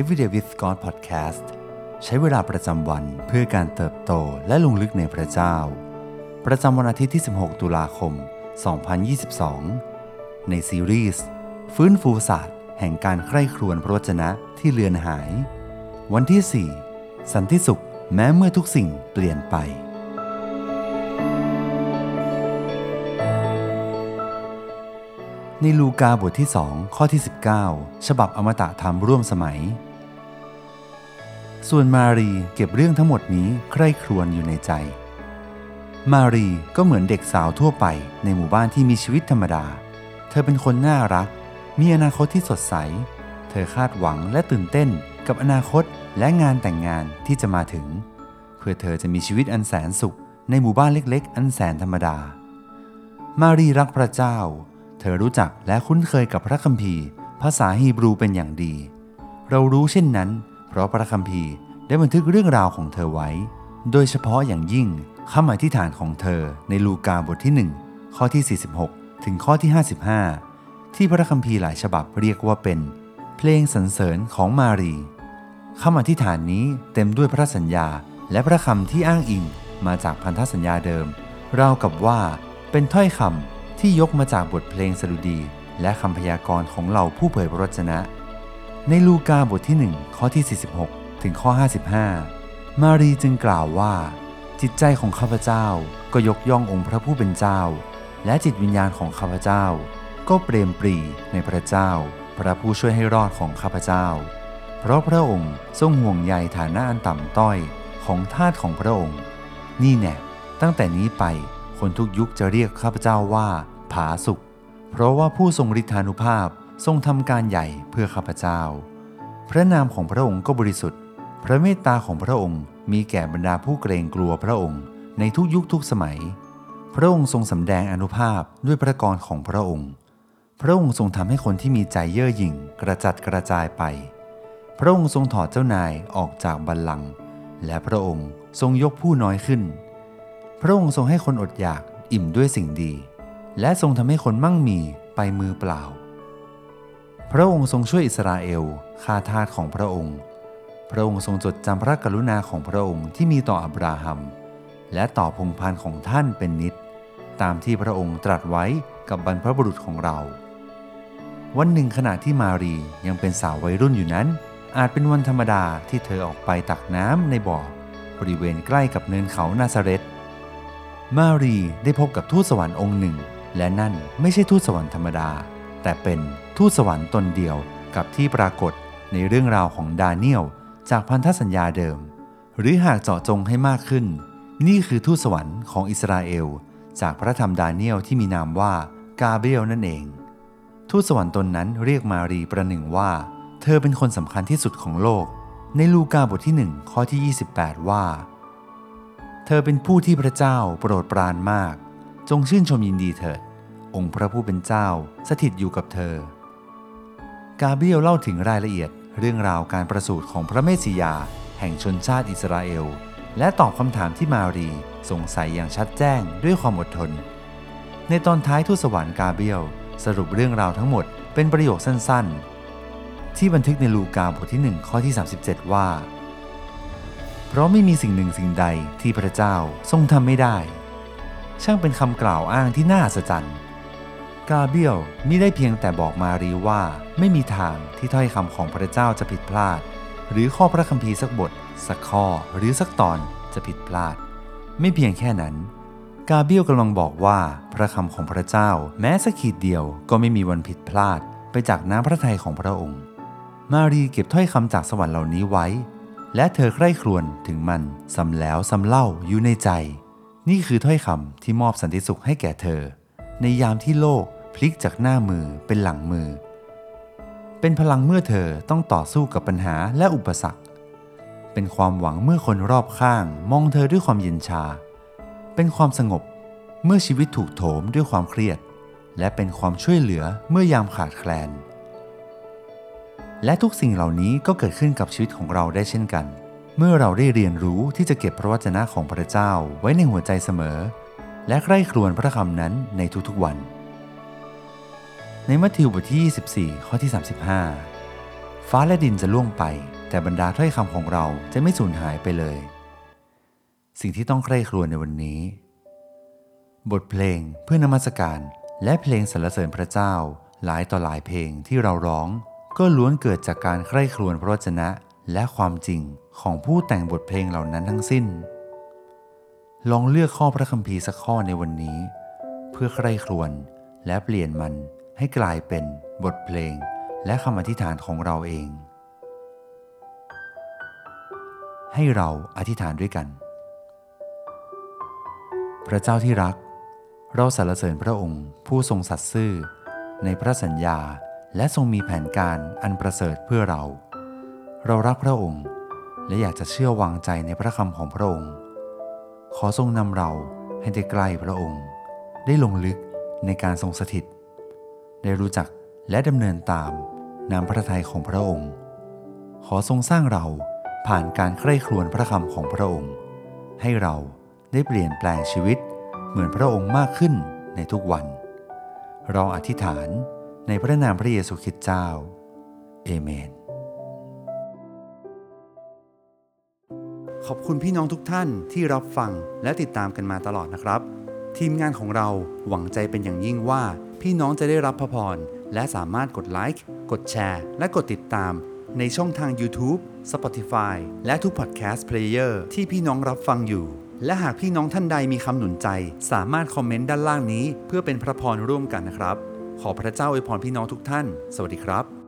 Everyday with God Podcast ใช้เวลาประจำวันเพื่อการเติบโตและลงลึกในพระเจ้า ประจำวันอาทิตย์ที่ 16 ตุลาคม 2022 ในซีรีส์ฟื้นฟูศาสตร์แห่งการใคร่ครวญพระวจนะที่เลือนหาย วันที่ 4 สันติสุขแม้เมื่อทุกสิ่งเปลี่ยนไป ในลูกาบทที่2ข้อที่ 19 ฉบับอมตะธรรมร่วมสมัย ส่วนมารีเก็บเรื่องทั้งหมดนี้ใคร่ครวญอยู่ในใจ มารีก็เหมือนเด็กสาวทั่วไปในหมู่บ้านที่มีชีวิตธรรมดา เธอเป็นคนน่ารัก มีอนาคตที่สดใส เธอคาดหวังและตื่นเต้นกับอนาคตและงานแต่งงานที่จะมาถึง เพื่อเธอจะมีชีวิตอันแสนสุขในหมู่บ้านเล็ก ๆ อันแสนธรรมดา มารีรักพระเจ้า เธอรู้จักและคุ้นเคยกับพระคัมภีร์ ภาษาฮีบรูเป็นอย่างดี เรารู้เช่นนั้น เพราะพระคัมภีร์ได้บันทึกเรื่องราวของเธอไว้ โดยเฉพาะอย่างยิ่งคำอธิษฐานของเธอในลูกาบทที่ 1 ข้อที่ 46 ถึงข้อที่ 55 ที่พระคัมภีร์หลายฉบับเรียกว่าเป็น เพลงสรรเสริญของมารีคำอธิษฐานนี้เต็มด้วยพระสัญญาและพระคำที่อ้างอิงมาจากพันธสัญญาเดิม ราวกับว่าเป็นถ้อยคำ ที่ยกมาจากบทเพลงสดุดี และคำพยากรณ์ของเหล่าผู้เผยพระวจนะ ในลูกาบทที่ 1 ข้อที่ 46 ถึงข้อ 55 มารีจึงกล่าวว่า จิตใจของข้าพเจ้าก็ยกย่ององค์พระผู้เป็นเจ้า และจิตวิญญาณของข้าพเจ้า ก็เปรมปรีในพระเจ้า พระผู้ช่วยให้รอดของข้าพเจ้า เพราะพระองค์ทรงห่วงใยฐานะอันต่ำต้อยของทาสของพระองค์ นี่แน่ตั้งแต่นี้ไป คนทุกยุคจะเรียกข้าพเจ้าว่า ผาสุกเพราะว่าผู้ทรงฤทธานุภาพทรงทำการใหญ่เพื่อข้าพเจ้า พระนามของพระองค์ก็บริสุทธิ์ พระเมตตาของพระองค์มีแก่บรรดาผู้เกรงกลัวพระองค์ ในทุกยุคทุกสมัย พระองค์ทรงสำแดงอนุภาพด้วยพระกรของพระองค์ พระองค์ทรงทำให้คนที่มีใจเย่อหยิ่งกระจัดกระจายไป พระองค์ทรงถอดเจ้านายออกจากบัลลังก์และพระองค์ทรงยกผู้น้อยขึ้น พระองค์ทรงให้คนอดอยากอิ่มด้วยสิ่งดี และทรงทำให้คนมั่งมีไปมือเปล่า พระองค์ทรงช่วยอิสราเอลข้าทาสของพระองค์ พระองค์ทรงจดจำพระกรุณาของพระองค์ที่มีต่ออับราฮัม และต่อพงพันธ์ของท่านเป็นนิด ตามที่พระองค์ตรัสไว้กับบรรพบุรุษของเรา วันหนึ่งขณะที่มารียังเป็นสาววัยรุ่นอยู่นั้น อาจเป็นวันธรรมดาที่เธอออกไปตักน้ำในบ่อบริเวณใกล้กับเนินเขานาซาเรต มารีได้พบกับทูตสวรรค์องค์หนึ่ง และนั่นไม่ใช่ทูตสวรรค์ธรรมดา แต่เป็นทูตสวรรค์ตนเดียวกับที่ปรากฏในเรื่องราวของดาเนียลจากพันธสัญญาเดิม หรือหากเจาะจงให้มากขึ้น นี่คือทูตสวรรค์ของอิสราเอล จากพระธรรมดาเนียลที่มีนามว่ากาเบรียลนั่นเอง ทูตสวรรค์ตนนั้นเรียกมารีประหนึ่งว่า เธอเป็นคนสำคัญที่สุดของโลก ในลูกาบทที่ 1 ข้อที่ 28 ว่า เธอเป็นผู้ที่พระเจ้าโปรดปรานมาก จงชื่นชมยินดีเถิด องค์พระผู้เป็นเจ้าสถิตอยู่กับเธอ กาเบรียลเล่าถึงรายละเอียดเรื่องราวการประสูติของพระเมสสิยาห์ แห่งชนชาติอิสราเอล และตอบคำถามที่มารีสงสัยอย่างชัดแจ้งด้วยความอดทน ในตอนท้ายทูตสวรรค์กาเบรียลสรุปเรื่องราวทั้งหมดเป็นประโยคสั้นๆ ที่บันทึกในลูกาบทที่ 1 ข้อที่ 37 ว่า เพราะไม่มีสิ่งหนึ่งสิ่งใดที่พระเจ้าทรงทำไม่ได้ ช่างเป็นคำกล่าวอ้างที่น่าอัศจรกาเบียลมิได้เพียงแต่บอกมารีว่าไม่มีทางที่ถ้อยคำของพระเจ้าจะผิดพลาด หรือข้อพระคัมภีร์สักบท สักข้อหรือสักตอนจะผิดพลาด ไม่เพียงแค่นั้น กาเบียลกำลังบอกว่าพระคำของพระเจ้าแม้สักขีดเดียวก็ไม่มีวันผิดพลาดไปจากน้ำพระทัยของพระองค์ มารีเก็บถ้อยคำจากสวรรค์เหล่านี้ไว้ และเธอใคร่ครวญถึงมันซ้ำแล้วซ้ำเล่าอยู่ในใจ นี่คือถ้อยคำที่มอบสันติสุขให้แก่เธอ ในยามที่โลกพลิกจากหน้ามือเป็นหลังมือ เป็นพลังเมื่อเธอต้องต่อสู้กับปัญหาและอุปสรรค เป็นความหวังเมื่อคนรอบข้างมองเธอด้วยความเย็นชา เป็นความสงบเมื่อชีวิตถูกโถมด้วยความเครียด และเป็นความช่วยเหลือเมื่อยามขาดแคลน และทุกสิ่งเหล่านี้ก็เกิดขึ้นกับชีวิตของเราได้เช่นกัน เมื่อเราได้เรียนรู้ที่จะเก็บพระวจนะของพระเจ้าไว้ในหัวใจเสมอ และใคร่ครวญพระคำนั้นในทุกๆวัน ในมัทธิวบทที่ 24 ข้อที่ 35 ฟ้าและดินจะล่วงไป แต่บรรดาถ้อยคำของเราจะไม่สูญหายไปเลย สิ่งที่ต้องใคร่ครวญในวันนี้ บทเพลงเพื่อนมัสการ และเพลงสรรเสริญพระเจ้าหลายต่อหลายเพลงที่เราร้อง ก็ล้วนเกิดจากการใคร่ครวญพระวจนะและความจริงของผู้แต่งบทเพลงเหล่านั้นทั้งสิ้น ลองเลือกข้อพระคัมภีร์สักข้อในวันนี้ เพื่อใคร่ครวญและเปลี่ยนมันให้กลายเป็นบทเพลงและคำอธิษฐานของเราเอง ให้เราอธิษฐานด้วยกัน พระเจ้าที่รัก เราสรรเสริญพระองค์ผู้ทรงสัตย์ซื่อในพระสัญญา และทรงมีแผนการอันประเสริฐเพื่อเรา เรารักพระองค์ และอยากจะเชื่อวางใจในพระคำของพระองค์ ขอทรงนำเราให้ได้ใกล้พระองค์ ได้ลงลึกในการทรงสถิต ได้รู้จักและดำเนินตามนามพระทัยของพระองค์ ขอทรงสร้างเราผ่านการใคร่ครวญพระคำของพระองค์ ให้เราได้เปลี่ยนแปลงชีวิตเหมือนพระองค์มากขึ้นในทุกวัน เราอธิษฐาน ในพระนามพระเยซูคริสต์เจ้า เอเมน ขอบคุณพี่น้องทุกท่านที่รับฟังและติดตามกันมาตลอดนะครับ ทีมงานของเราหวังใจเป็นอย่างยิ่งว่า พี่น้องจะได้รับพระพร และสามารถกดไลค์ กดแชร์ และกดติดตาม ในช่องทาง YouTube Spotify และทุก Podcast Player ที่พี่น้องรับฟังอยู่ และหากพี่น้องท่านใดมีคำหนุนใจ สามารถคอมเมนต์ด้านล่างนี้ เพื่อเป็นพระพรร่วมกันนะครับ ขอพระเจ้าอวยพรพี่น้องทุกท่าน สวัสดีครับ